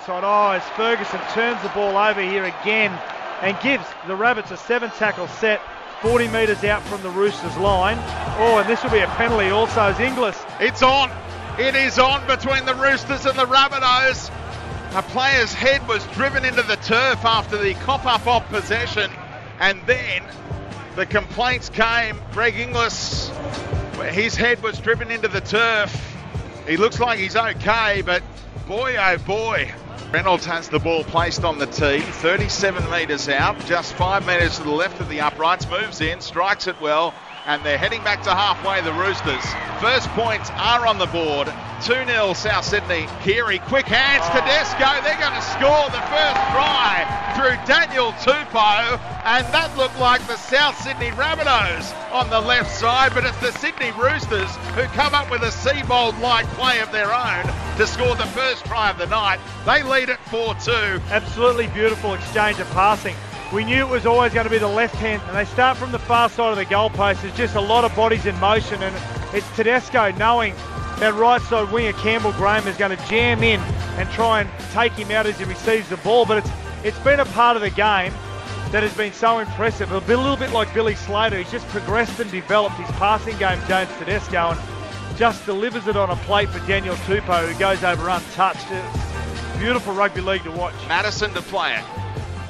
Side. Oh, as Ferguson turns the ball over here again and gives the Rabbits a seven tackle set 40 metres out from the Roosters line. Oh, and this will be a penalty also as Inglis. It's on. It is on between the Roosters and the Rabbitohs. A player's head was driven into the turf after the cop up of possession, and then the complaints came. Greg Inglis, his head was driven into the turf. He looks like he's okay, but boy oh boy, Reynolds has the ball placed on the tee, 37 metres out, just five metres to the left of the uprights, moves in, strikes it well, and they're heading back to halfway, the Roosters. First points are on the board. 2 0 South Sydney. Keary, quick hands, to Tedesco. They're going to score the first try through Daniel Tupou, and that looked like the South Sydney Rabbitohs on the left side, but it's the Sydney Roosters who come up with a Seibold like play of their own to score the first try of the night. They lead it 4 2. Absolutely beautiful exchange of passing. We knew it was always going to be the left hand, and they start from the far side of the goalpost. There's just a lot of bodies in motion, and it's Tedesco knowing that right side winger Campbell Graham is going to jam in and try and take him out as he receives the ball. But it's it's been a part of the game that has been so impressive. A, bit, a little bit like Billy Slater. He's just progressed and developed his passing game, James Tedesco, and just delivers it on a plate for Daniel Tupou, who goes over untouched. It's beautiful rugby league to watch. Madison to play it.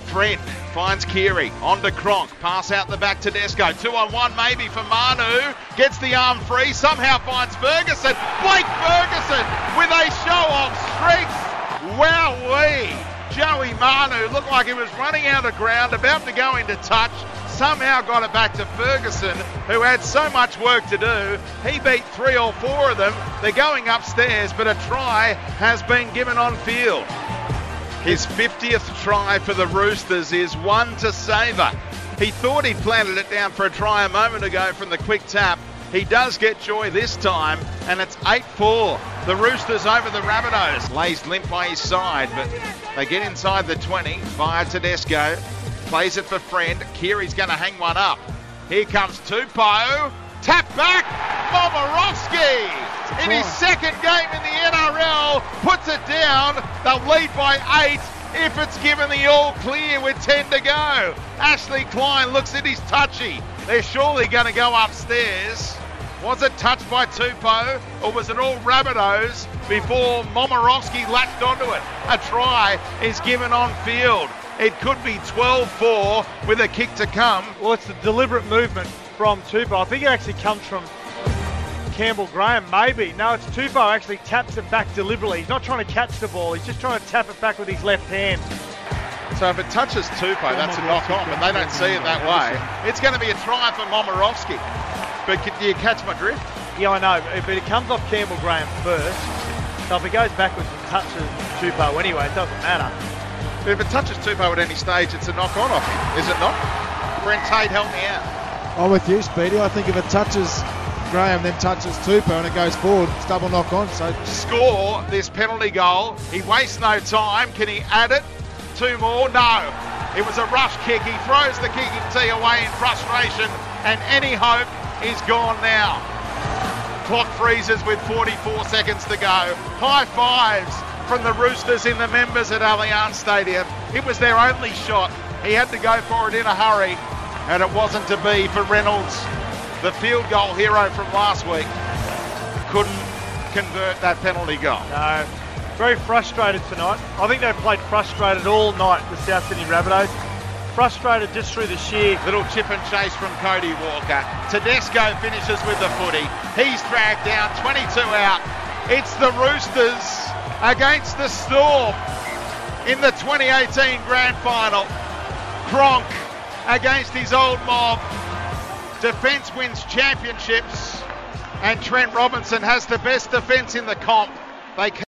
Friend finds Keary. On to Cronk. Pass out the back to Desco. Two on one maybe for Manu. Gets the arm free. Somehow finds Ferguson. Blake Ferguson with a show of strength. Wowee. Joey Manu looked like he was running out of ground, about to go into touch. Somehow got it back to Ferguson, who had so much work to do. He beat three or four of them. They're going upstairs, but a try has been given on field. His 50th try for the Roosters is one to savour. He thought he'd planted it down for a try a moment ago from the quick tap. He does get joy this time, and it's 8 4. The Roosters over the Rabbitohs. Lays limp by his side, but they get inside the 20 via Tedesco. Plays it for Friend. Keary's going to hang one up. Here comes Tupou. Tap back. Momirovski in his second game in the NRL puts it down. They'll lead by eight if it's given the all clear with 10 to go. Ashley Klein looks at his touchy. They're surely going to go upstairs. Was it touched by Tupou or was it all Rabbitohs before Momirovski latched onto it? A try is given on field. It could be 12 4 with a kick to come. Well, it's a deliberate movement from Tupou. I think it actually comes from Campbell Graham, maybe. No, it's Tupou actually taps it back deliberately. He's not trying to catch the ball, he's just trying to tap it back with his left hand. So if it touches Tupou, that's a knock on, but they don't see it that way. It's going to be a try for Momirovski. But do you catch my drift? Yeah, I know, but it comes off Campbell Graham first. So if it goes backwards and touches Tupou anyway, it doesn't matter. But if it touches Tupou at any stage, it's a knock on off him, is it not? Brent Tate, help me out. I'm with you, Speedy. I think if it touches Graham, then touches Tupou and it goes forward, it's double knock on. So score this penalty goal. He wastes no time. Can he add it? Two more? No. It was a rush kick. He throws the kicking tee away in frustration, and any hope is gone now. Clock freezes with 44 seconds to go. High fives from the Roosters in the members at Allianz Stadium. It was their only shot. He had to go for it in a hurry, and it wasn't to be for Reynolds. The field goal hero from last week couldn't convert that penalty goal. No, very frustrated tonight. I think they've played frustrated all night, the South Sydney Rabbitohs. Frustrated just through the sheer. Little chip and chase from Cody Walker. Tedesco finishes with the footy. He's dragged down, 22 out. It's the Roosters against the Storm in the 2018 Grand Final. Cronk against his old mob. Defence wins championships, and Trent Robinson has the best defence in the comp. They